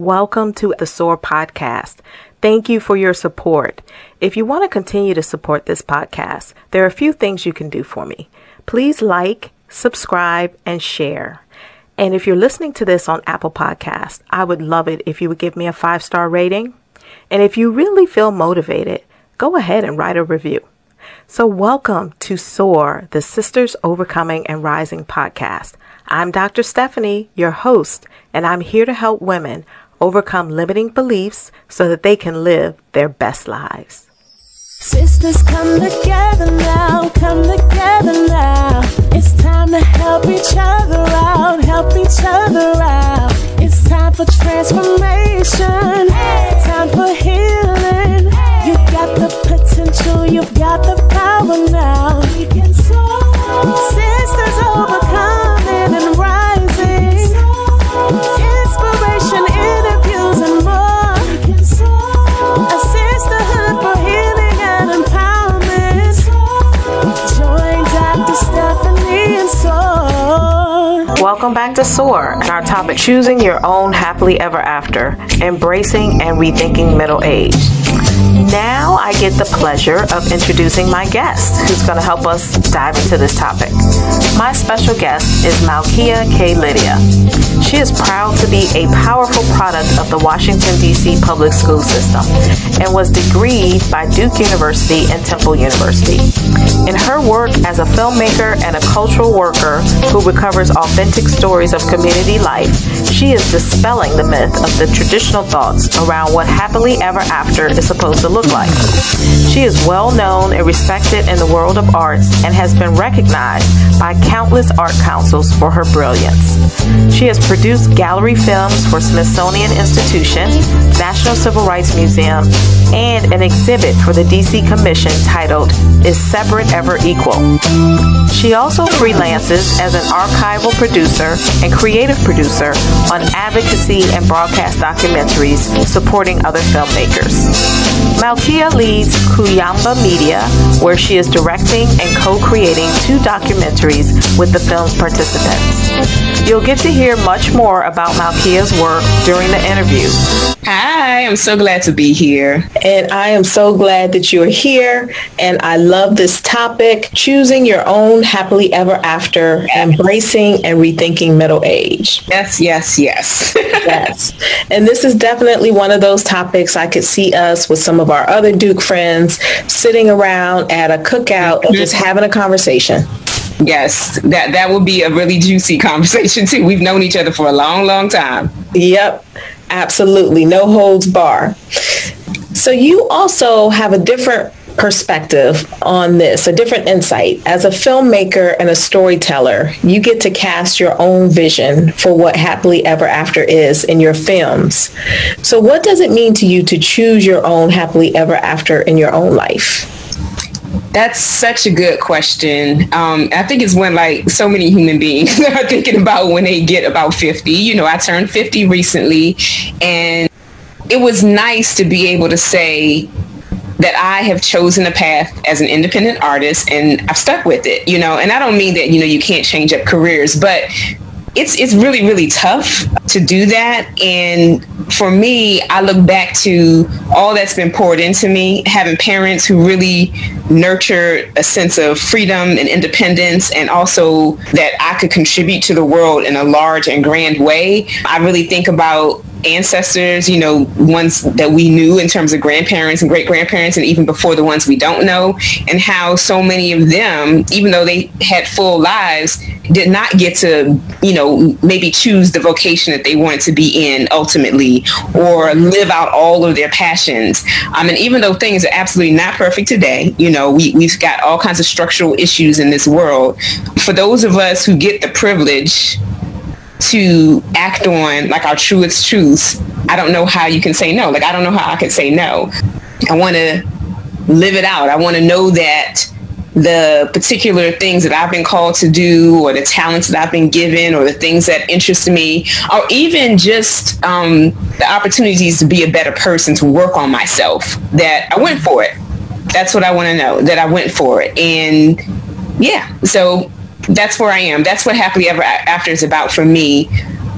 Welcome to the SOAR podcast. Thank you for your support. If you want to continue to support this podcast, there are a few things you can do for me. Please like, subscribe, and share. And if you're listening to this on Apple Podcast, I would love it if you would give me a five star rating. And if you really feel motivated, go ahead and write a review. So, welcome to SOAR, the Sisters Overcoming and Rising podcast. I'm Dr. Stephanie, your host, and I'm here to help women overcome limiting beliefs so that they can live their best lives. Sisters come together now, come together now. It's time to help each other out, help each other out. It's time for transformation, time for healing. You've got the potential, you've got the power now. Sisters overcoming and rising. Welcome back to SOAR and our topic choosing your own happily ever after, embracing and rethinking middle age. Now I get the pleasure of introducing my guest who's going to help us dive into this topic. My special guest is Malkia K. Lydia. She is proud to be a powerful product of the Washington, D.C. public school system and was degreed by Duke University and Temple University. In her work as a filmmaker and a cultural worker who recovers authentic stories of community life, she is dispelling the myth of the traditional thoughts around what happily ever after is supposed to look like. She is well known and respected in the world of arts and has been recognized by countless art councils for her brilliance. She has produced gallery films for Smithsonian Institution, National Civil Rights Museum, and an exhibit for the DC Commission titled Is Separate Ever Equal? She also freelances as an archival producer and creative producer on advocacy and broadcast documentaries supporting other filmmakers. Malkia leads Kuyamba Media, where she is directing and co-creating two documentaries with the film's participants. You'll get to hear much more about Malkia's work during the interview. Hi, I'm so glad to be here. And I am so glad that you're here. And I love this topic, choosing your own happily ever after, embracing and rethinking middle age. Yes, yes, yes. yes. And this is definitely one of those topics I could see us with some of our other Duke friends sitting around at a cookout and just having a conversation. Yes, that that would be a really juicy conversation too. We've known each other for a long, long time. Yep, absolutely. No holds bar. So you also have a different perspective on this, a different insight. As a filmmaker and a storyteller, you get to cast your own vision for what happily ever after is in your films. So what does it mean to you to choose your own happily ever after in your own life? That's such a good question. Um, I think it's when like so many human beings are thinking about when they get about 50. You know, I turned 50 recently and it was nice to be able to say that I have chosen a path as an independent artist and I've stuck with it, you know, and I don't mean that, you know, you can't change up careers, but it's it's really really tough to do that. And for me i look back to all that's been poured into me having parents who really nurtured a sense of freedom and independence and also that i could contribute to the world in a large and grand way. I really think about ancestors, you know, ones that we knew in terms of grandparents and great grandparents, and even before the ones we don't know, and how so many of them, even though they had full lives, did not get to, you know, maybe choose the vocation that they wanted to be in ultimately or live out all of their passions. I mean, even though things are absolutely not perfect today, you know, we, we've got all kinds of structural issues in this world. For those of us who get the privilege to act on like our truest truths, I don't know how you can say no. Like I don't know how I could say no. I want to live it out. I want to know that the particular things that I've been called to do or the talents that I've been given or the things that interest me or even just um, the opportunities to be a better person to work on myself that I went for it. That's what I want to know that I went for it. And yeah, so that's where I am. That's what happily ever after is about for me.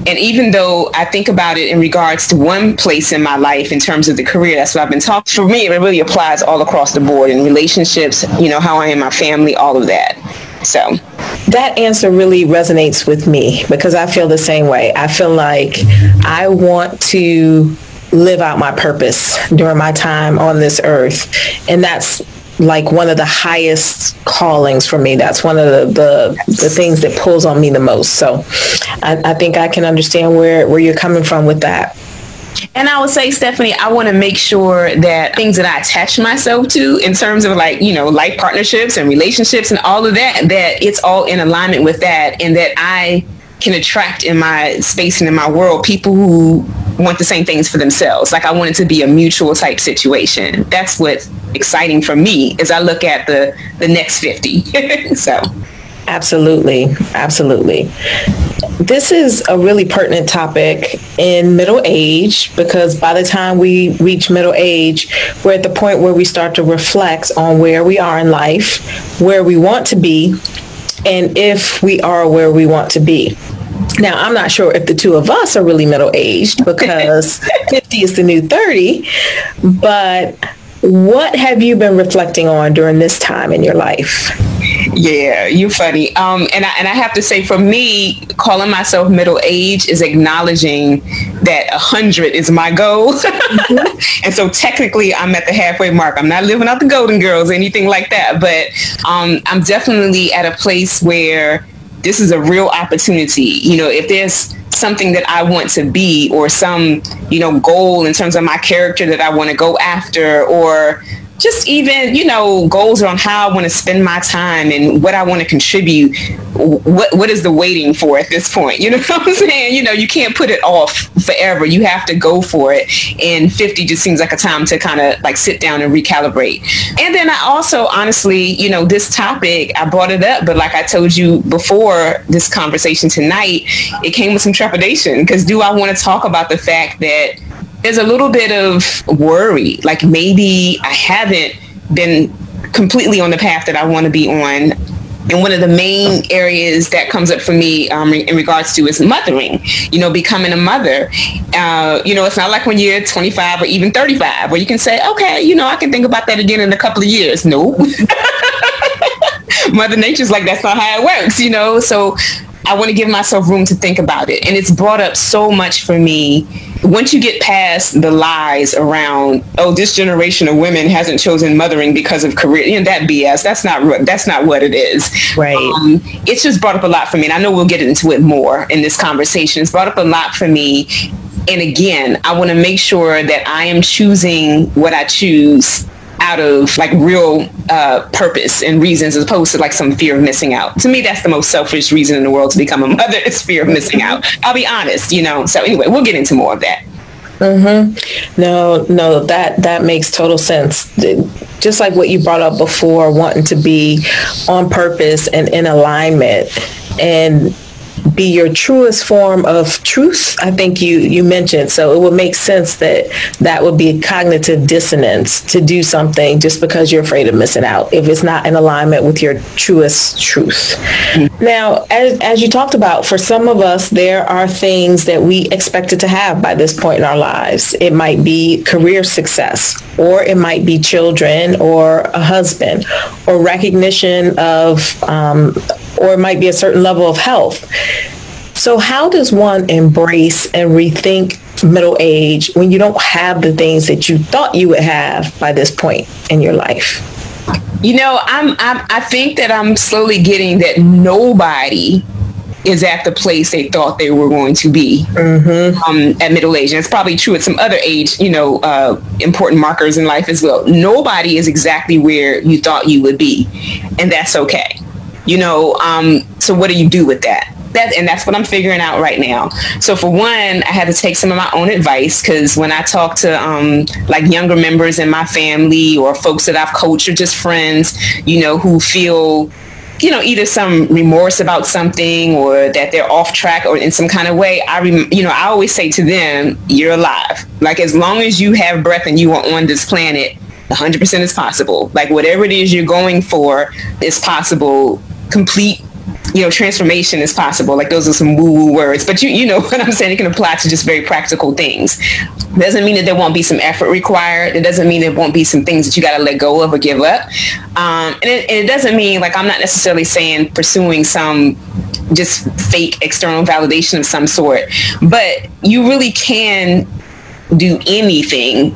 And even though I think about it in regards to one place in my life in terms of the career, that's what I've been talking. For me, it really applies all across the board in relationships, you know, how I am my family, all of that. So that answer really resonates with me because I feel the same way. I feel like I want to live out my purpose during my time on this earth. And that's like one of the highest callings for me. That's one of the, the, the things that pulls on me the most. So I, I think I can understand where, where you're coming from with that. And I would say, Stephanie, I want to make sure that things that I attach myself to in terms of like, you know, life partnerships and relationships and all of that, that it's all in alignment with that and that I can attract in my space and in my world people who want the same things for themselves. Like I want it to be a mutual type situation. That's what's exciting for me as I look at the the next 50. so Absolutely. Absolutely. This is a really pertinent topic in middle age because by the time we reach middle age, we're at the point where we start to reflect on where we are in life, where we want to be, and if we are where we want to be. Now, I'm not sure if the two of us are really middle aged because 50 is the new 30, but what have you been reflecting on during this time in your life? Yeah, you're funny. Um, and I and I have to say, for me, calling myself middle age is acknowledging that a hundred is my goal. Mm-hmm. and so technically, I'm at the halfway mark. I'm not living out the Golden Girls or anything like that, but um, I'm definitely at a place where this is a real opportunity. You know, if there's something that I want to be or some, you know, goal in terms of my character that I want to go after or just even you know goals on how I want to spend my time and what I want to contribute. What what is the waiting for at this point? You know what I'm saying? You know you can't put it off forever. You have to go for it. And 50 just seems like a time to kind of like sit down and recalibrate. And then I also honestly, you know, this topic I brought it up, but like I told you before this conversation tonight, it came with some trepidation because do I want to talk about the fact that there's a little bit of worry. Like maybe I haven't been completely on the path that I want to be on. And one of the main areas that comes up for me um, in regards to is mothering, you know, becoming a mother. Uh, you know, it's not like when you're 25 or even 35 where you can say, okay, you know, I can think about that again in a couple of years. No. Mother Nature's like, that's not how it works, you know? So I want to give myself room to think about it. And it's brought up so much for me. Once you get past the lies around, oh, this generation of women hasn't chosen mothering because of career, you know, that BS. That's not that's not what it is. Right. Um, it's just brought up a lot for me, and I know we'll get into it more in this conversation. It's brought up a lot for me. And again, I want to make sure that I am choosing what I choose out of like real uh, purpose and reasons as opposed to like some fear of missing out. To me, that's the most selfish reason in the world to become a mother is fear of missing out. I'll be honest, you know. So anyway, we'll get into more of that. Mm-hmm. No, no, that that makes total sense. Just like what you brought up before, wanting to be on purpose and in alignment, and be your truest form of truth i think you you mentioned. So it would make sense that that would be a cognitive dissonance to do something just because you're afraid of missing out if it's not in alignment with your truest truth. Mm-hmm. now as, as you talked about for some of us there are things that we expected to have by this point in our lives. It might be career success or it might be children or a husband or recognition of um, or it might be a certain level of health. So how does one embrace and rethink middle age when you don't have the things that you thought you would have by this point in your life? You know, I'm, I'm I think that I'm slowly getting that nobody is at the place they thought they were going to be mm-hmm. um, at middle age. And it's probably true at some other age, you know, uh, important markers in life as well. Nobody is exactly where you thought you would be, and that's okay you know um, so what do you do with that that and that's what i'm figuring out right now so for one i had to take some of my own advice because when i talk to um, like younger members in my family or folks that i've coached or just friends you know who feel you know either some remorse about something or that they're off track or in some kind of way i rem- you know i always say to them you're alive. Like as long as you have breath and you are on this planet 100% is possible. Like whatever it is you're going for is possible. Complete you know, transformation is possible. Like those are some woo woo words, but you, you know what I'm saying? It can apply to just very practical things. Doesn't mean that there won't be some effort required. It doesn't mean there won't be some things that you got to let go of or give up. Um, and, it, and it doesn't mean like I'm not necessarily saying pursuing some just fake external validation of some sort, but you really can do anything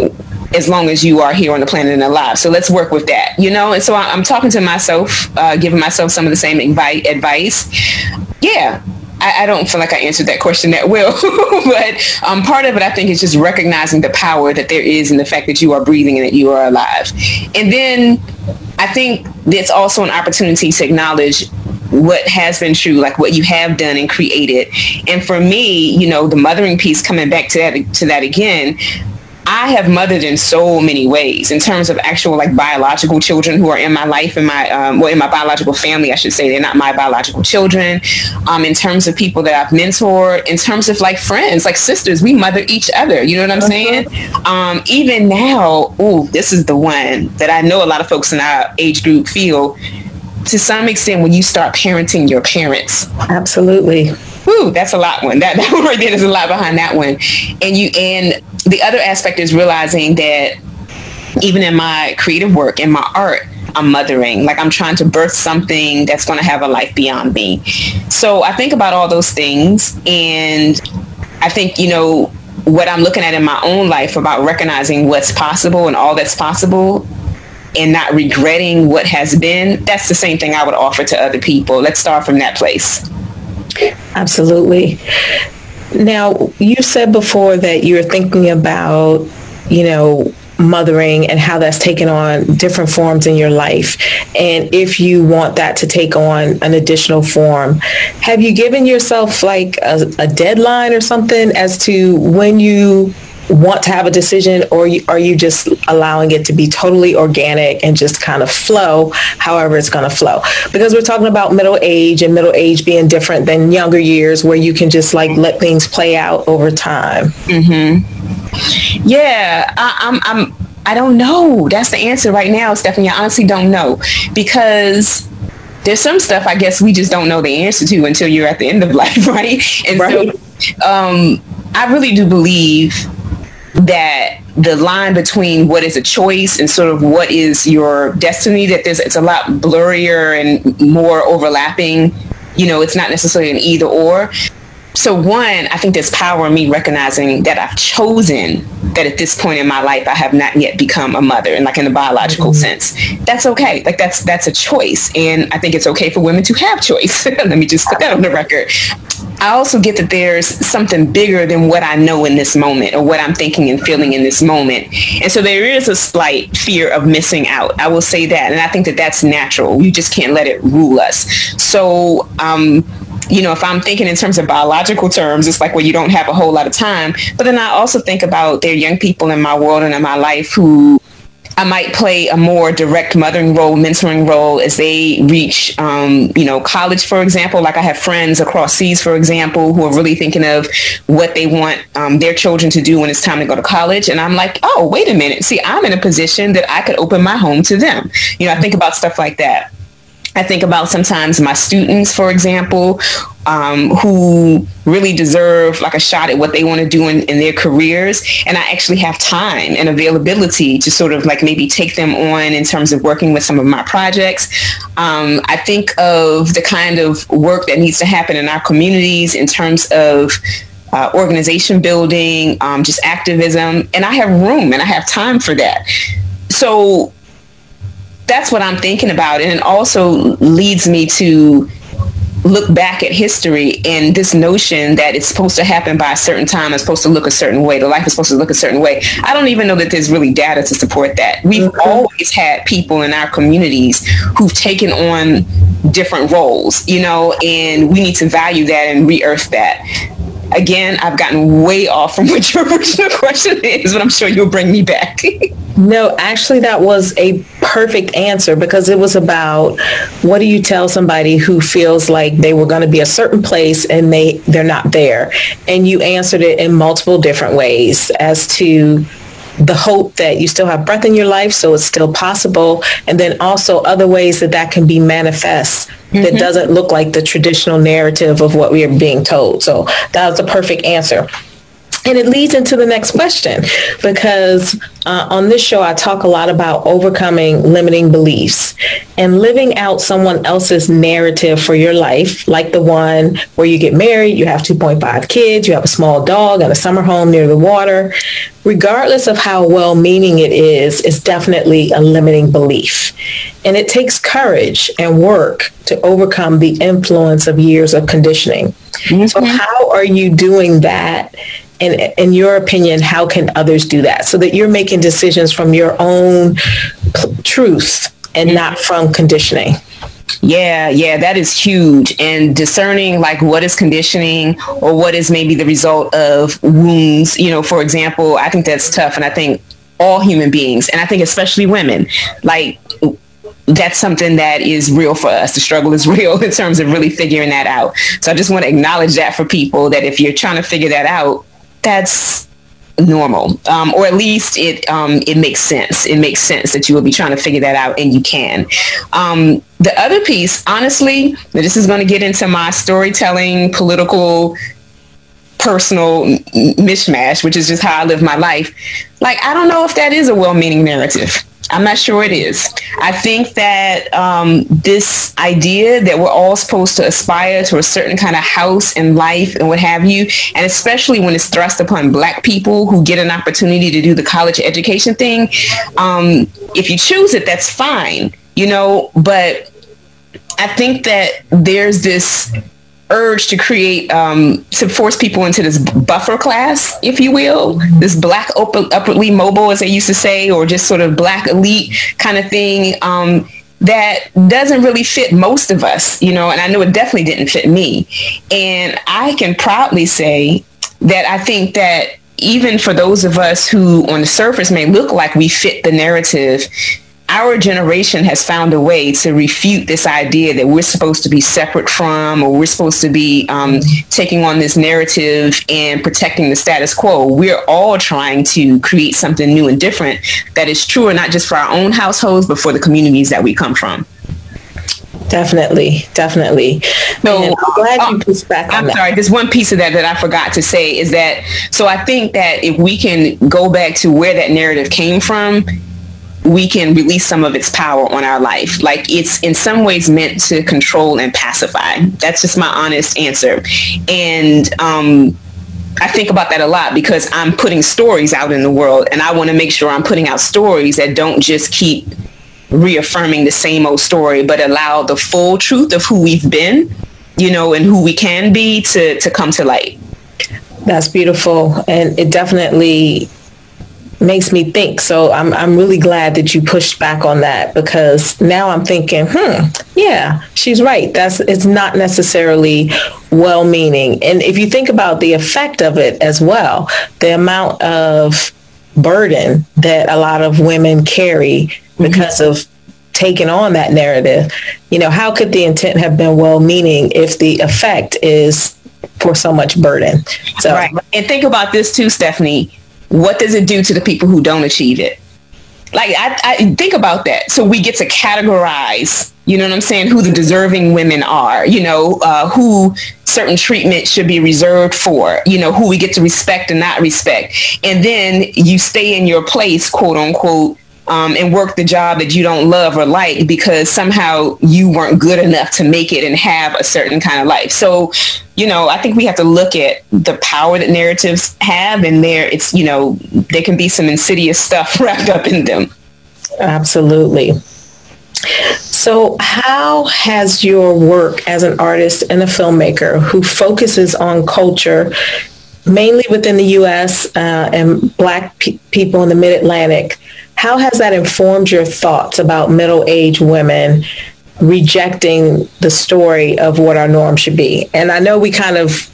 as long as you are here on the planet and alive. So let's work with that, you know? And so I'm talking to myself, uh, giving myself some of the same advice. Yeah, I, I, don't feel like I answered that question that well, but um, part of it, I think, is just recognizing the power that there is in the fact that you are breathing and that you are alive. And then I think it's also an opportunity to acknowledge what has been true, like what you have done and created. And for me, you know, the mothering piece coming back to that to that again, I have mothered in so many ways in terms of actual like biological children who are in my life in my um, well in my biological family I should say. They're not my biological children. Um, in terms of people that I've mentored in terms of like friends like sisters we mother each other. You know what I'm uh-huh. saying? Um, even now oh this is the one that I know a lot of folks in our age group feel to some extent when you start parenting your parents absolutely Ooh, that's a lot one. That, that one right there is a lot behind that one. And you and the other aspect is realizing that even in my creative work, in my art, I'm mothering. Like I'm trying to birth something that's going to have a life beyond me. So I think about all those things and I think, you know, what I'm looking at in my own life about recognizing what's possible and all that's possible and not regretting what has been, that's the same thing I would offer to other people. Let's start from that place. Absolutely. Now, you said before that you're thinking about, you know, mothering and how that's taken on different forms in your life. And if you want that to take on an additional form, have you given yourself like a, a deadline or something as to when you want to have a decision or are you just allowing it to be totally organic and just kind of flow however it's going to flow because we're talking about middle age and middle age being different than younger years where you can just like let things play out over time mm-hmm. yeah I, I'm, I'm I don't know. That's the answer right now, Stephanie. I honestly don't know because there's some stuff I guess we just don't know the answer to until you're at the end of life, right? And right. so um, I really do believe that the line between what is a choice and sort of what is your destiny that there's it's a lot blurrier and more overlapping. You know it's not necessarily an either or. So one i think there's power in me recognizing that i've chosen that at this point in my life i have not yet become a mother and like in the biological mm-hmm. sense. That's okay. Like that's that's a choice. And i think it's okay for women to have choice. Let me just put that on the record I also get that there's something bigger than what I know in this moment or what I'm thinking and feeling in this moment. And so there is a slight fear of missing out. I will say that. And I think that that's natural. You just can't let it rule us. So, um, you know, if I'm thinking in terms of biological terms, it's like, well, you don't have a whole lot of time. But then I also think about there are young people in my world and in my life who I might play a more direct mothering role, mentoring role as they reach, um, you know, college, for example. Like I have friends across seas, for example, who are really thinking of what they want um, their children to do when it's time to go to college. And I'm like, oh, wait a minute. See, I'm in a position that I could open my home to them. You know, I think about stuff like that. I think about sometimes my students, for example, um, who really deserve like a shot at what they want to do in, in, their careers. And I actually have time and availability to sort of like maybe take them on in terms of working with some of my projects. Um, I think of the kind of work that needs to happen in our communities in terms of uh, organization building, um, just activism, and I have room and I have time for that. So that's what I'm thinking about. And it also leads me to look back at history and this notion that it's supposed to happen by a certain time, it's supposed to look a certain way, the life is supposed to look a certain way. I don't even know that there's really data to support that. We've mm-hmm. always had people in our communities who've taken on different roles, you know, and we need to value that and re-earth that again, I've gotten way off from what your original question is, but I'm sure you'll bring me back. no, actually, that was a perfect answer because it was about what do you tell somebody who feels like they were going to be a certain place and they they're not there, and you answered it in multiple different ways as to the hope that you still have breath in your life, so it's still possible, and then also other ways that that can be manifest mm-hmm. that doesn't look like the traditional narrative of what we are being told. So that was the perfect answer. And it leads into the next question because uh, on this show, I talk a lot about overcoming limiting beliefs and living out someone else's narrative for your life, like the one where you get married, you have 2.5 kids, you have a small dog and a summer home near the water. Regardless of how well meaning it is, it's definitely a limiting belief. And it takes courage and work to overcome the influence of years of conditioning. Mm-hmm. So, how are you doing that? And in your opinion, how can others do that so that you're making decisions from your own truth and not from conditioning? Yeah, yeah, that is huge. And discerning like what is conditioning or what is maybe the result of wounds, you know, for example, I think that's tough. And I think all human beings, and I think especially women, like that's something that is real for us. The struggle is real in terms of really figuring that out. So I just want to acknowledge that for people that if you're trying to figure that out, that's normal, um, or at least it um, it makes sense. It makes sense that you will be trying to figure that out, and you can. Um, the other piece, honestly, this is going to get into my storytelling, political, personal mishmash, which is just how I live my life. Like, I don't know if that is a well-meaning narrative. I'm not sure it is. I think that um, this idea that we're all supposed to aspire to a certain kind of house and life and what have you, and especially when it's thrust upon black people who get an opportunity to do the college education thing, um, if you choose it, that's fine, you know, but I think that there's this urge to create um, to force people into this buffer class, if you will, this black upper, upwardly mobile, as they used to say, or just sort of black elite kind of thing. Um, that doesn't really fit most of us, you know, and I know it definitely didn't fit me. And I can proudly say that I think that even for those of us who on the surface may look like we fit the narrative, our generation has found a way to refute this idea that we're supposed to be separate from or we're supposed to be um, taking on this narrative and protecting the status quo. We're all trying to create something new and different that is true, not just for our own households, but for the communities that we come from. Definitely, definitely. So and I'm glad you um, pushed back I'm that. sorry. There's one piece of that that I forgot to say is that so I think that if we can go back to where that narrative came from we can release some of its power on our life. Like it's in some ways meant to control and pacify. That's just my honest answer. And um, I think about that a lot because I'm putting stories out in the world and I want to make sure I'm putting out stories that don't just keep reaffirming the same old story, but allow the full truth of who we've been, you know, and who we can be to, to come to light. That's beautiful. And it definitely makes me think. So I'm I'm really glad that you pushed back on that because now I'm thinking, hmm, yeah, she's right. That's it's not necessarily well meaning. And if you think about the effect of it as well, the amount of burden that a lot of women carry mm-hmm. because mm-hmm. of taking on that narrative, you know, how could the intent have been well meaning if the effect is for so much burden? So right. And think about this too, Stephanie what does it do to the people who don't achieve it? Like I, I think about that. So we get to categorize, you know what I'm saying, who the deserving women are, you know, uh, who certain treatment should be reserved for, you know, who we get to respect and not respect. And then you stay in your place, quote unquote, um, and work the job that you don't love or like because somehow you weren't good enough to make it and have a certain kind of life. So, you know, I think we have to look at the power that narratives have and there it's, you know, there can be some insidious stuff wrapped up in them. Absolutely. So, how has your work as an artist and a filmmaker who focuses on culture, mainly within the US uh, and Black pe- people in the Mid Atlantic, how has that informed your thoughts about middle-aged women rejecting the story of what our norm should be? And I know we kind of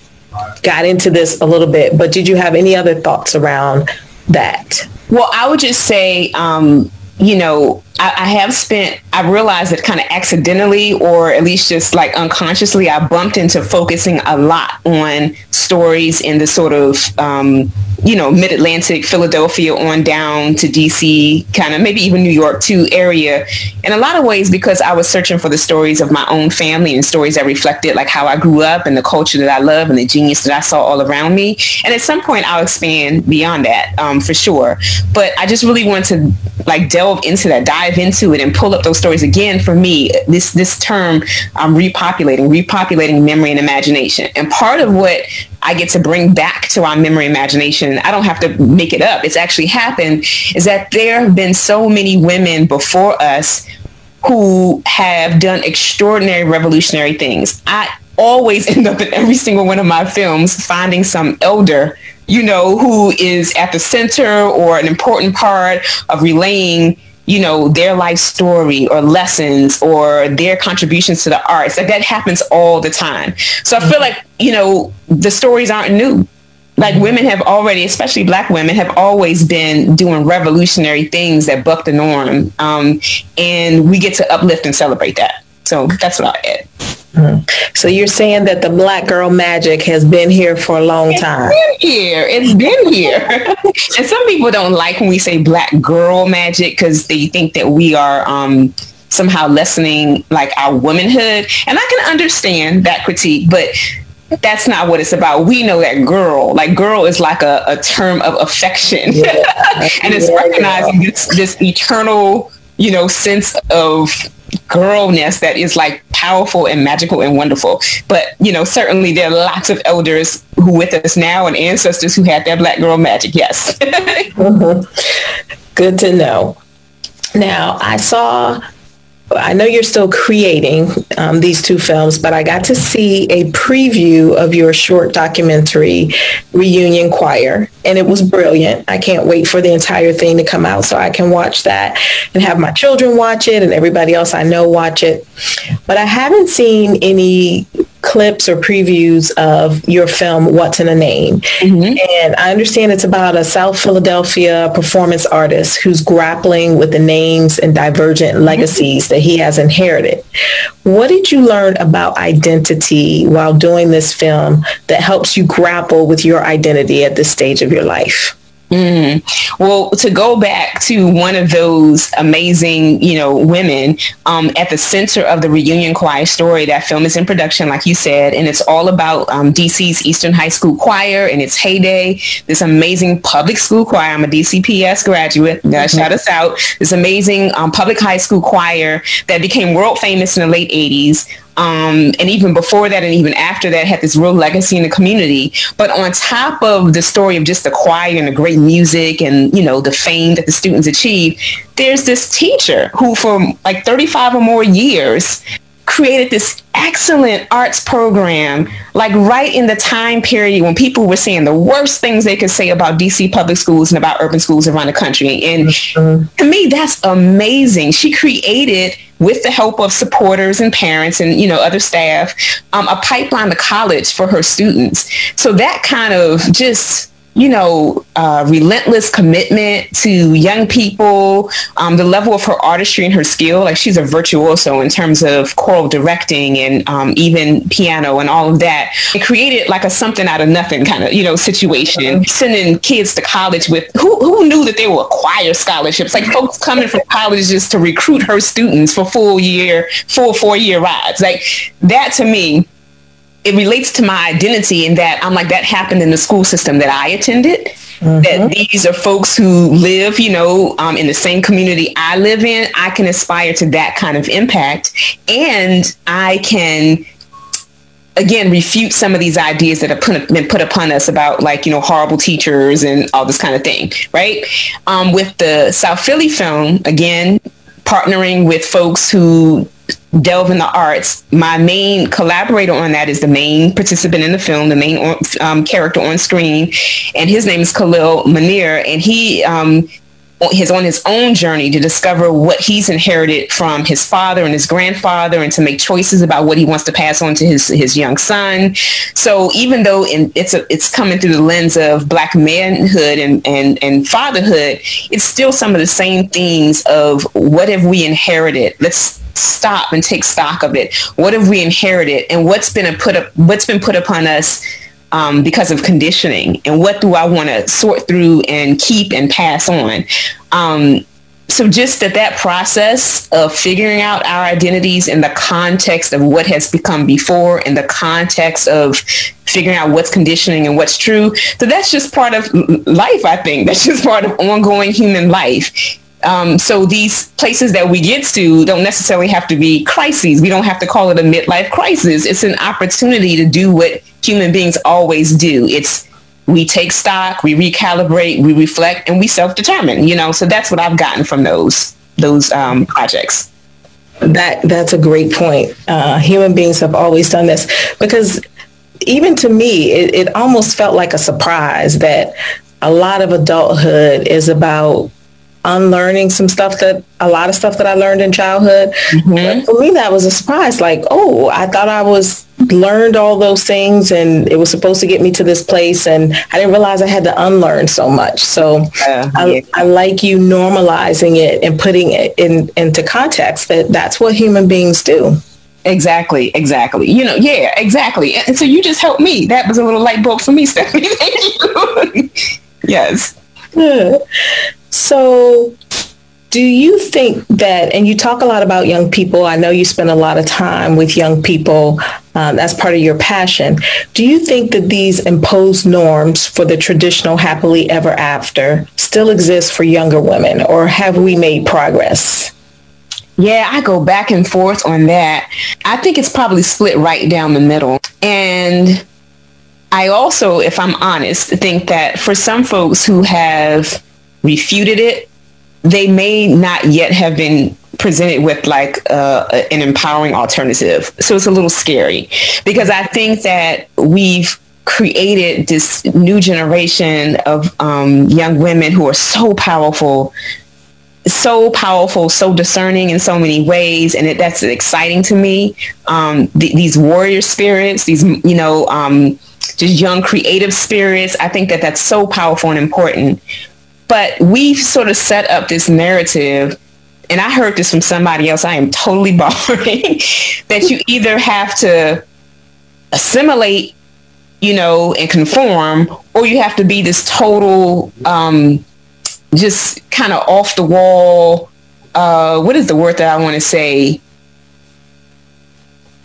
got into this a little bit, but did you have any other thoughts around that? Well, I would just say, um, you know, I, I, have spent, I realized that kind of accidentally or at least just like unconsciously, I bumped into focusing a lot on stories in the sort of, um, you know, mid Atlantic, Philadelphia on down to DC, kind of maybe even New York too area. In a lot of ways, because I was searching for the stories of my own family and stories that reflected like how I grew up and the culture that I love and the genius that I saw all around me. And at some point, I'll expand beyond that um, for sure. But I just really want to like delve into that, dive into it, and pull up those stories again. For me, this this term, I'm repopulating, repopulating memory and imagination. And part of what I get to bring back to our memory imagination. I don't have to make it up. It's actually happened is that there have been so many women before us who have done extraordinary revolutionary things. I always end up in every single one of my films finding some elder, you know, who is at the center or an important part of relaying you know their life story or lessons or their contributions to the arts like that happens all the time. So i feel like you know the stories aren't new. Like women have already especially black women have always been doing revolutionary things that buck the norm um, and we get to uplift and celebrate that so that's what i add Mm-hmm. So you're saying that the black girl magic has been here for a long time. It's been here. It's been here. and some people don't like when we say black girl magic because they think that we are um, somehow lessening like our womanhood. And I can understand that critique, but that's not what it's about. We know that girl, like girl is like a, a term of affection. Yeah. and it's recognizing this, this eternal, you know, sense of girlness that is like powerful and magical and wonderful. But, you know, certainly there are lots of elders who with us now and ancestors who had that black girl magic. Yes. mm-hmm. Good to know. Now, I saw I know you're still creating um, these two films, but I got to see a preview of your short documentary, Reunion Choir, and it was brilliant. I can't wait for the entire thing to come out so I can watch that and have my children watch it and everybody else I know watch it. But I haven't seen any clips or previews of your film What's in a Name. Mm-hmm. And I understand it's about a South Philadelphia performance artist who's grappling with the names and divergent mm-hmm. legacies that he has inherited. What did you learn about identity while doing this film that helps you grapple with your identity at this stage of your life? Mm. Well, to go back to one of those amazing, you know, women um, at the center of the reunion choir story, that film is in production, like you said, and it's all about um, DC's Eastern High School Choir and its heyday. This amazing public school choir. I'm a DCPS graduate. Mm-hmm. Shout us out. This amazing um, public high school choir that became world famous in the late 80s um, and even before that and even after that had this real legacy in the community. But on top of the story of just the choir and the great music and you know the fame that the students achieved there's this teacher who for like 35 or more years created this excellent arts program like right in the time period when people were saying the worst things they could say about DC public schools and about urban schools around the country. And mm-hmm. to me that's amazing. She created with the help of supporters and parents and you know other staff um, a pipeline to college for her students. So that kind of just you know, uh, relentless commitment to young people, um, the level of her artistry and her skill. Like she's a virtuoso in terms of choral directing and um, even piano and all of that. It created like a something out of nothing kind of, you know, situation. Mm-hmm. Sending kids to college with who, who knew that they were choir scholarships? Like folks coming from colleges to recruit her students for full year, full four year rides. Like that to me it relates to my identity in that I'm like that happened in the school system that I attended. Mm-hmm. That these are folks who live, you know, um, in the same community I live in. I can aspire to that kind of impact, and I can again refute some of these ideas that have put, been put upon us about like you know horrible teachers and all this kind of thing right um, with the south philly film again partnering with folks who delve in the arts. My main collaborator on that is the main participant in the film, the main um, character on screen, and his name is Khalil Munir, and he um, on his own journey to discover what he's inherited from his father and his grandfather and to make choices about what he wants to pass on to his his young son. So even though in, it's a, it's coming through the lens of black manhood and, and and fatherhood it's still some of the same themes of what have we inherited. Let's stop and take stock of it. What have we inherited and what's been put up what's been put upon us um, because of conditioning? And what do I want to sort through and keep and pass on. Um, so just that that process of figuring out our identities in the context of what has become before in the context of figuring out what's conditioning and what's true so that's just part of life i think. That's just part of ongoing human life um, so these places that we get to don't necessarily have to be crises. We don't have to call it a midlife crisis. It's an opportunity to do what human beings always do. It's we take stock, we recalibrate, we reflect, and we self-determine. You know, so that's what I've gotten from those those um, projects. That that's a great point. Uh, human beings have always done this because even to me, it, it almost felt like a surprise that a lot of adulthood is about unlearning some stuff that a lot of stuff that I learned in childhood. Mm-hmm. for me, that was a surprise. Like, oh, I thought I was learned all those things and it was supposed to get me to this place and I didn't realize I had to unlearn so much. So uh, I, yeah. I, like you normalizing it and putting it in into context that that's what human beings do. Exactly, exactly. You know, yeah, exactly. And so you just helped me. That was a little light bulb for me, Stephanie. Thank you. yes. Good. So, do you think that, and you talk a lot about young people, I know you spend a lot of time with young people, um, that's part of your passion. Do you think that these imposed norms for the traditional happily ever after still exist for younger women, or have we made progress? Yeah, I go back and forth on that. I think it's probably split right down the middle. And I also, if I'm honest, think that for some folks who have refuted it, they may not yet have been presented with like uh, an empowering alternative. So it's a little scary because I think that we've created this new generation of um, young women who are so powerful so powerful, so discerning in so many ways, and it, that's exciting to me. Um, th- these warrior spirits, these you know, um, just young creative spirits. I think that that's so powerful and important. But we've sort of set up this narrative, and I heard this from somebody else. I am totally borrowing that you either have to assimilate, you know, and conform, or you have to be this total, um, just kind of off the wall. Uh, what is the word that I want to say?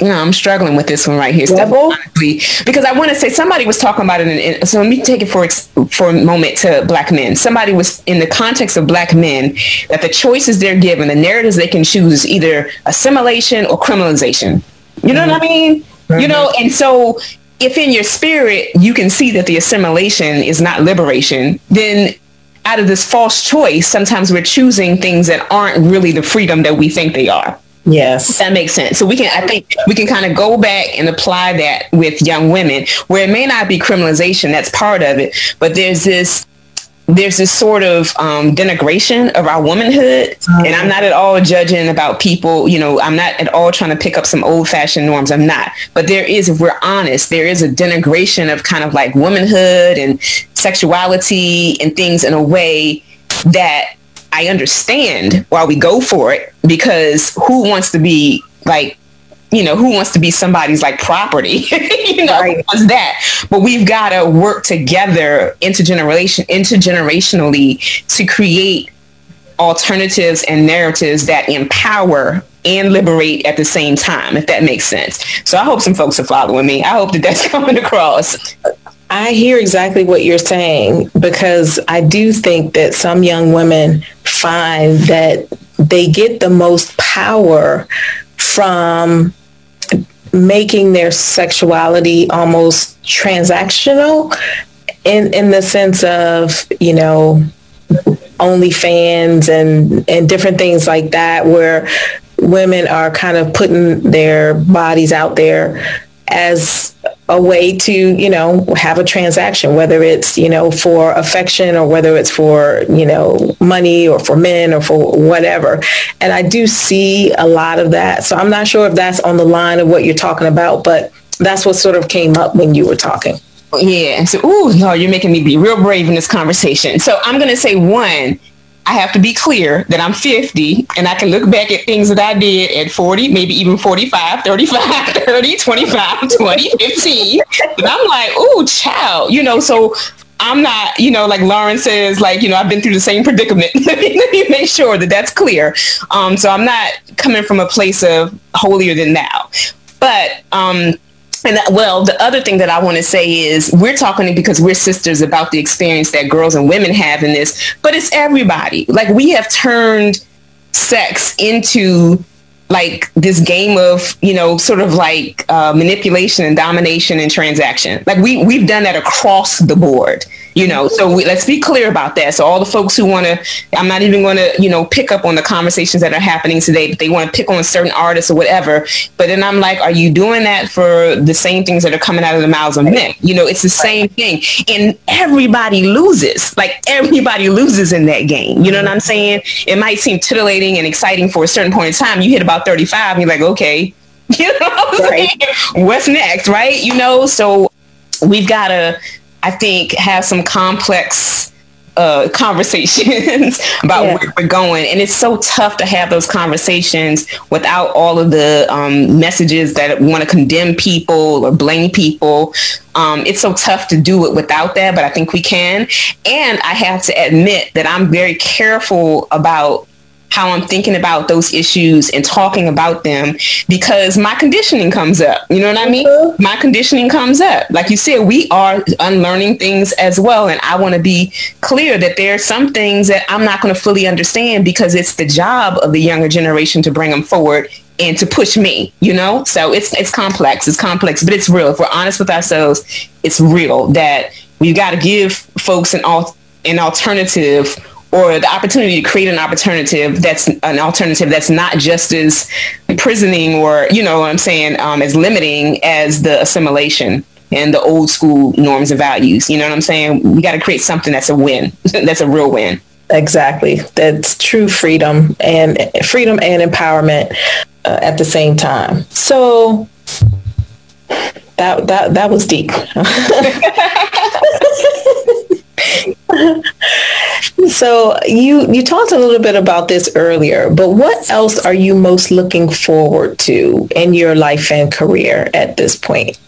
Know, I'm struggling with this one right here, Steph, honestly, because I want to say somebody was talking about it. In, in, so let me take it for for a moment to black men. Somebody was in the context of black men that the choices they're given, the narratives they can choose, is either assimilation or criminalization. You know mm-hmm. what I mean? Mm-hmm. You know, and so if in your spirit you can see that the assimilation is not liberation, then out of this false choice, sometimes we're choosing things that aren't really the freedom that we think they are. Yes. That makes sense. So we can, I think we can kind of go back and apply that with young women where it may not be criminalization, that's part of it, but there's this, there's this sort of um, denigration of our womanhood. Mm-hmm. And I'm not at all judging about people, you know, I'm not at all trying to pick up some old fashioned norms. I'm not. But there is, if we're honest, there is a denigration of kind of like womanhood and sexuality and things in a way that I understand why we go for it because who wants to be like you know, who wants to be somebody's like property? you know, right. wants that? But we've got to work together intergeneration, intergenerationally to create alternatives and narratives that empower and liberate at the same time, if that makes sense. So I hope some folks are following me. I hope that that's coming across. I hear exactly what you're saying because I do think that some young women find that they get the most power from making their sexuality almost transactional in in the sense of, you know, OnlyFans and and different things like that where women are kind of putting their bodies out there as a way to, you know, have a transaction, whether it's, you know, for affection or whether it's for, you know, money or for men or for whatever. And I do see a lot of that. So I'm not sure if that's on the line of what you're talking about, but that's what sort of came up when you were talking. Yeah. So, ooh, no, you're making me be real brave in this conversation. So I'm going to say one, I have to be clear that I'm 50 and I can look back at things that I did at 40, maybe even 45, 35, 30, 25, 20, 15. And I'm like, oh, child, you know, so I'm not, you know, like Lauren says, like, you know, I've been through the same predicament. Let me make sure that that's clear. Um, so I'm not coming from a place of holier than thou. But um, and that, well, the other thing that I want to say is we're talking because we're sisters about the experience that girls and women have in this, but it's everybody. Like we have turned sex into like this game of you know sort of like uh, manipulation and domination and transaction like we we've done that across the board you know so we, let's be clear about that. So all the folks who want to i'm not even going to you know pick up on the conversations that are happening today but they want to pick on certain artists or whatever. But then i'm like are you doing that for the same things that are coming out of the mouths of men? You know it's the same thing. And everybody loses. Like everybody loses in that game. You know what i'm saying? It might seem titillating and exciting for a certain point in time. You hit about 35 and you're like okay. You know what right. what's next right? You know? So we've got to I think, have some complex uh, conversations about yeah. where we're going. And it's so tough to have those conversations without all of the um, messages that want to condemn people or blame people. Um, it's so tough to do it without that, but I think we can. And I have to admit that I'm very careful about how I'm thinking about those issues and talking about them because my conditioning comes up. You know what I mean? Mm-hmm. My conditioning comes up. Like you said, we are unlearning things as well. And I want to be clear that there are some things that I'm not going to fully understand because it's the job of the younger generation to bring them forward and to push me, you know? So it's it's complex. It's complex, but it's real. If we're honest with ourselves, it's real that we've got to give folks an al- an alternative or the opportunity to create an alternative that's an alternative that's not just as imprisoning or you know what i'm saying um, as limiting as the assimilation and the old school norms and values. You know what i'm saying? We got to create something that's a win that's a real win. Exactly. That's true freedom and freedom and empowerment uh, at the same time. So that that that was deep so you you talked a little bit about this earlier, but what else are you most looking forward to in your life and career at this point?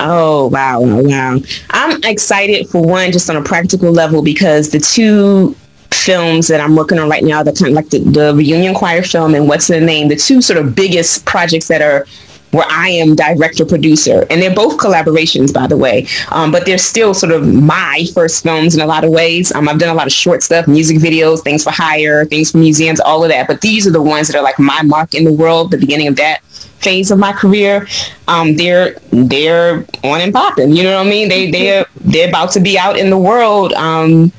Oh wow, wow! I'm excited for one, just on a practical level, because the two films that I'm working on right now, the kind of like the, the reunion choir film and what's the name, the two sort of biggest projects that are where I am director producer. And they're both collaborations, by the way, um, but they're still sort of my first films in a lot of ways. Um, I've done a lot of short stuff, music videos, things for hire, things for museums, all of that. But these are the ones that are like my mark in the world, the beginning of that phase of my career. Um, they're they're on and popping. You know what I mean? They they're they're about to be out in the world. Um,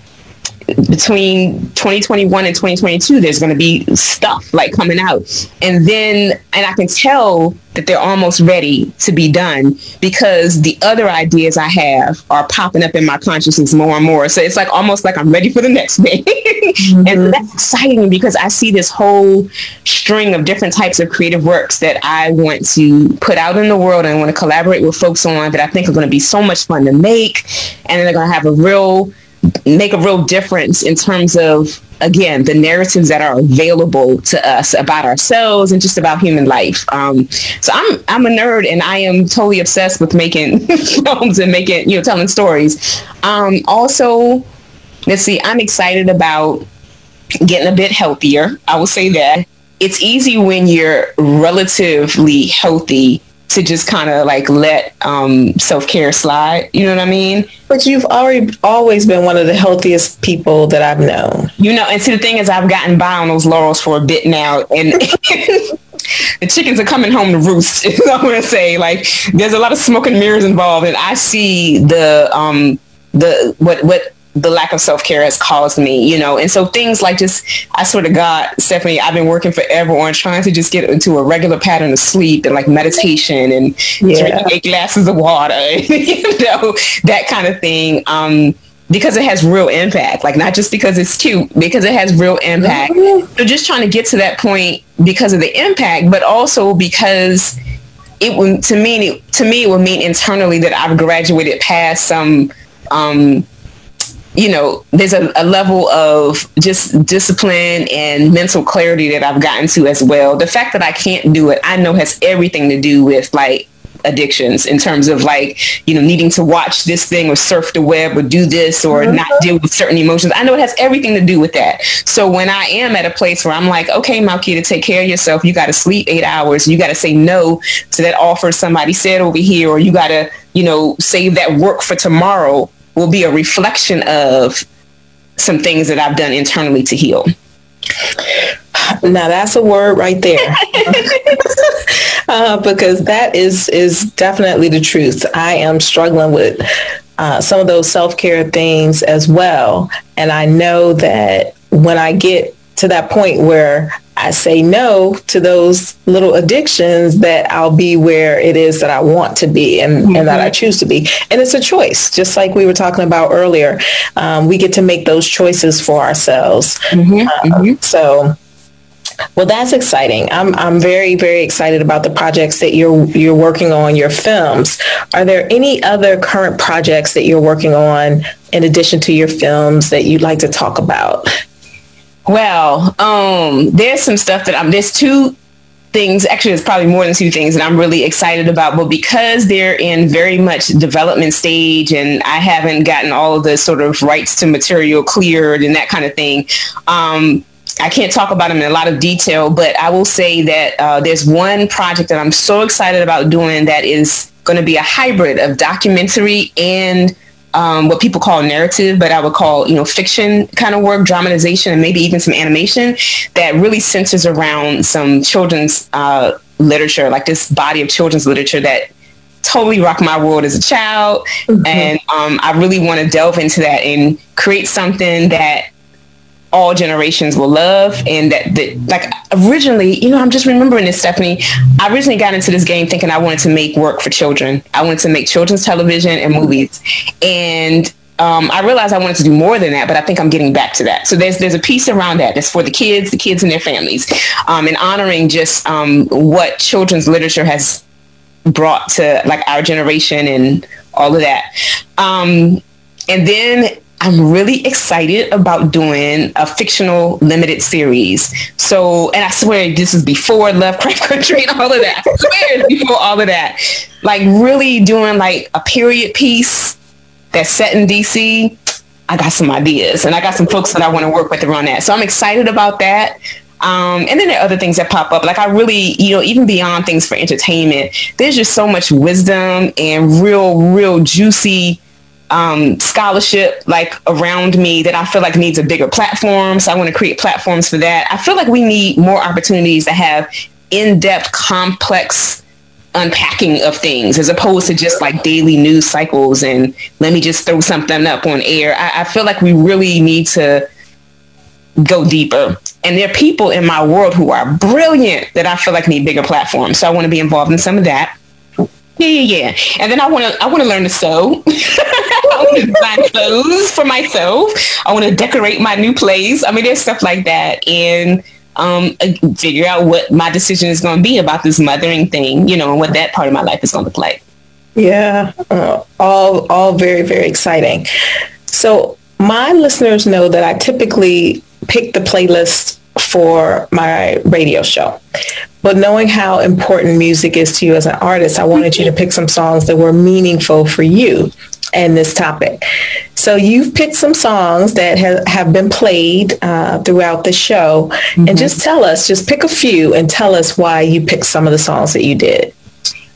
between 2021 and 2022 there's going to be stuff like coming out. And then and i can tell that they're almost ready to be done because the other ideas i have are popping up in my consciousness more and more. So it's like almost like i'm ready for the next thing. Mm-hmm. and that's exciting because i see this whole string of different types of creative works that i want to put out in the world and want to collaborate with folks on that i think are going to be so much fun to make. And they're going to have a real make a real difference in terms of again the narratives that are available to us about ourselves and just about human life. Um, so i'm i'm a nerd and i am totally obsessed with making films and making you know telling stories. Um, also let's see i'm excited about getting a bit healthier. I will say that it's easy when you're relatively healthy to just kind of like let um, self-care slide you know what i mean? But you've already always been one of the healthiest people that i've known. You know and see the thing is i've gotten by on those laurels for a bit now and the chickens are coming home to roost i'm gonna say. Like there's a lot of smoke and mirrors involved and i see the um the what what the lack of self-care has caused me, you know. And so things like just, I swear to God, Stephanie, I've been working forever on trying to just get into a regular pattern of sleep and like meditation and yeah. drinking eight glasses of water, you know, that kind of thing. Um, because it has real impact, like not just because it's cute, because it has real impact. Mm-hmm. So just trying to get to that point because of the impact, but also because it would to me to me it would mean internally that I've graduated past some um, you know, there's a, a, level of just discipline and mental clarity that I've gotten to as well. The fact that I can't do it, I know has everything to do with like addictions in terms of like, you know, needing to watch this thing or surf the web or do this or mm-hmm. not deal with certain emotions. I know it has everything to do with that. So when I am at a place where I'm like, okay, Malkia, to take care of yourself, you got to sleep eight hours. You got to say no to that offer somebody said over here, or you got to, you know, save that work for tomorrow will be a reflection of some things that I've done internally to heal. Now that's a word right there, uh, because that is is definitely the truth. I am struggling with uh, some of those self care things as well, and I know that when I get to that point where I say no to those little addictions that I'll be where it is that I want to be and, mm-hmm. and that I mm-hmm. choose to be. And it's a choice, just like we were talking about earlier. Um, we get to make those choices for ourselves. Mm-hmm. Uh, mm-hmm. So, well, that's exciting. I'm I'm very very excited about the projects that you're you're working on. Your films. Are there any other current projects that you're working on in addition to your films that you'd like to talk about? Well, um, there's some stuff that I'm. There's two things. Actually, there's probably more than two things that I'm really excited about. But because they're in very much development stage, and I haven't gotten all of the sort of rights to material cleared and that kind of thing. Um, I can't talk about them in a lot of detail, but I will say that uh, there's one project that I'm so excited about doing that is going to be a hybrid of documentary and um, what people call narrative, but I would call, you know, fiction kind of work, dramatization, and maybe even some animation that really centers around some children's uh, literature, like this body of children's literature that totally rocked my world as a child. Mm-hmm. And um, I really want to delve into that and create something that all generations will love and that, that like originally you know i'm just remembering this stephanie i originally got into this game thinking i wanted to make work for children i wanted to make children's television and movies and um, I realized I wanted to do more than that, but I think I'm getting back to that. So there's there's a piece around that that's for the kids, the kids and their families, um, and honoring just um, what children's literature has brought to like our generation and all of that. Um, and then I'm really excited about doing a fictional limited series. So, and I swear this is before Lovecraft Country and all of that. I swear before all of that. Like really doing like a period piece that's set in DC. I got some ideas and I got some folks that I want to work with around that. So I'm excited about that. Um, and then there are other things that pop up. Like I really, you know, even beyond things for entertainment, there's just so much wisdom and real, real juicy um, scholarship like around me that I feel like needs a bigger platform. So I want to create platforms for that. I feel like we need more opportunities to have in-depth, complex unpacking of things as opposed to just like daily news cycles and let me just throw something up on air. I, I feel like we really need to go deeper. And there are people in my world who are brilliant that I feel like need bigger platforms. So I want to be involved in some of that. Yeah, yeah, yeah. And then I want to I want to learn to sew. I want to design clothes for myself. I want to decorate my new place. I mean, there's stuff like that, and um, uh, figure out what my decision is going to be about this mothering thing, you know, and what that part of my life is going to look like. Yeah, uh, all all very very exciting. So my listeners know that I typically pick the playlist for my radio show. But knowing how important music is to you as an artist, I wanted you to pick some songs that were meaningful for you and this topic. So you've picked some songs that have, have been played uh, throughout the show. Mm-hmm. And just tell us, just pick a few and tell us why you picked some of the songs that you did.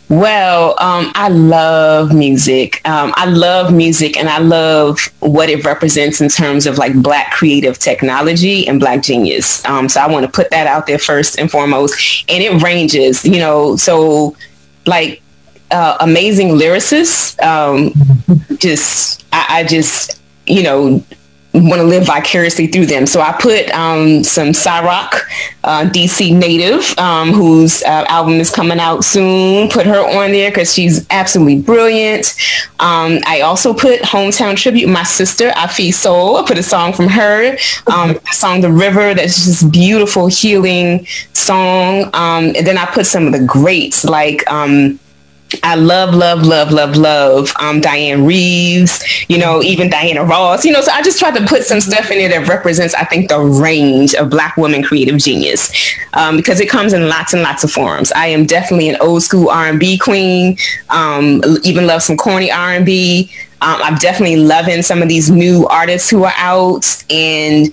Well, um, I love music. Um, I love music and I love what it represents in terms of like black creative technology and black genius. Um, so I want to put that out there first and foremost. And it ranges, you know, so like uh, amazing lyricists. Um, just, I, I just, you know, want to live vicariously through them. So I put um, some Cyrock, uh, DC native, um, whose uh, album is coming out soon. Put her on there because she's absolutely brilliant. Um, I also put hometown tribute, my sister Afi Soul. I put a song from her, um, song "The River." That's just beautiful, healing song. Um, and then I put some of the greats like. Um, I love, love, love, love, love um, Dianne Reeves, you know, even Diana Ross, you know, so I just tried to put some stuff in there that represents, I think, the range of Black women creative genius um, because it comes in lots and lots of forms. I am definitely an old school R&B queen, um, even love some corny R&B. Um, I'm definitely loving some of these new artists who are out and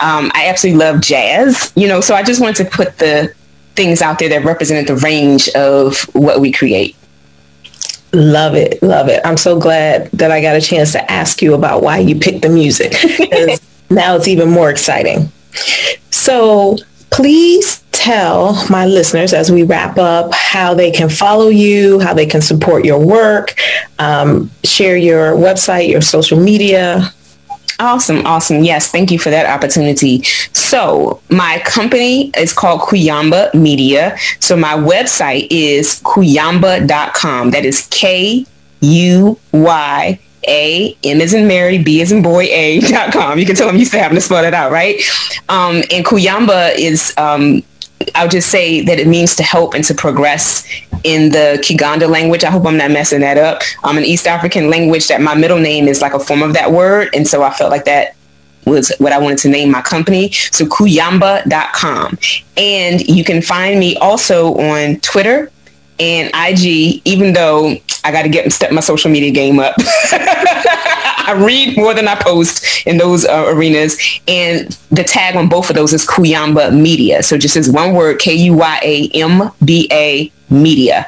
um, I absolutely love jazz, you know, so I just wanted to put the things out there that represented the range of what we create. Love it. Love it. I'm so glad that I got a chance to ask you about why you picked the music. now it's even more exciting. So please tell my listeners as we wrap up how they can follow you, how they can support your work, um, share your website, your social media. Awesome, awesome. Yes, thank you for that opportunity. So, my company is called Kuyamba Media. So, my website is kuyamba.com. That is K U Y a M is in Mary, B is in boy, A dot com. You can tell I'm used to having to spell it out, right? Um, and Kuyamba is um, I'll just say that it means to help and to progress in the Kiganda language. I hope I'm not messing that up. I'm an East African language that my middle name is like a form of that word. And so I felt like that was what I wanted to name my company. So kuyamba.com. And you can find me also on Twitter and IG, even though I got to get step my social media game up. I read more than I post in those uh, arenas. And the tag on both of those is Kuyamba Media. So just as one word, K U Y A M B A Media.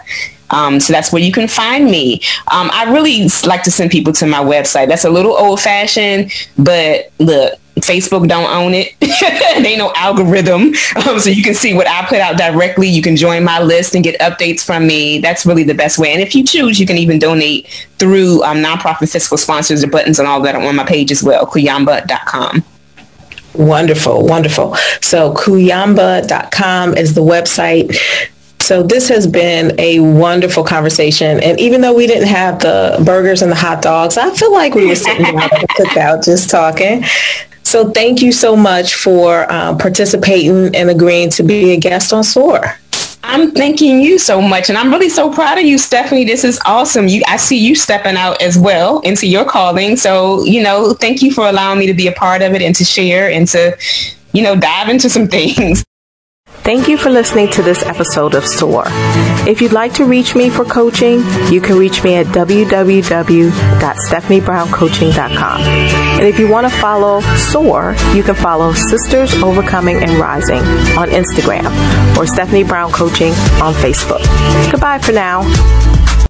Um, so that's where you can find me. Um, I really like to send people to my website. That's a little old fashioned, but look, Facebook don't own it. they no algorithm. Um, so you can see what I put out directly. You can join my list and get updates from me. That's really the best way. And if you choose, you can even donate through um, nonprofit fiscal sponsors. The buttons and all that on my page as well, kuyamba.com. Wonderful, wonderful. So kuyamba.com is the website. So this has been a wonderful conversation. And even though we didn't have the burgers and the hot dogs, I feel like we were sitting down the cookout just talking. So thank you so much for uh, participating and agreeing to be a guest on SOAR. I'm thanking you so much, and I'm really so proud of you, Stephanie. This is awesome. You, I see you stepping out as well into your calling. So, you know, thank you for allowing me to be a part of it and to share and to, you know, dive into some things. Thank you for listening to this episode of SOAR. If you'd like to reach me for coaching, you can reach me at www.stephaniebrowncoaching.com. And if you want to follow SOAR, you can follow Sisters Overcoming and Rising on Instagram or Stephanie Brown Coaching on Facebook. Goodbye for now.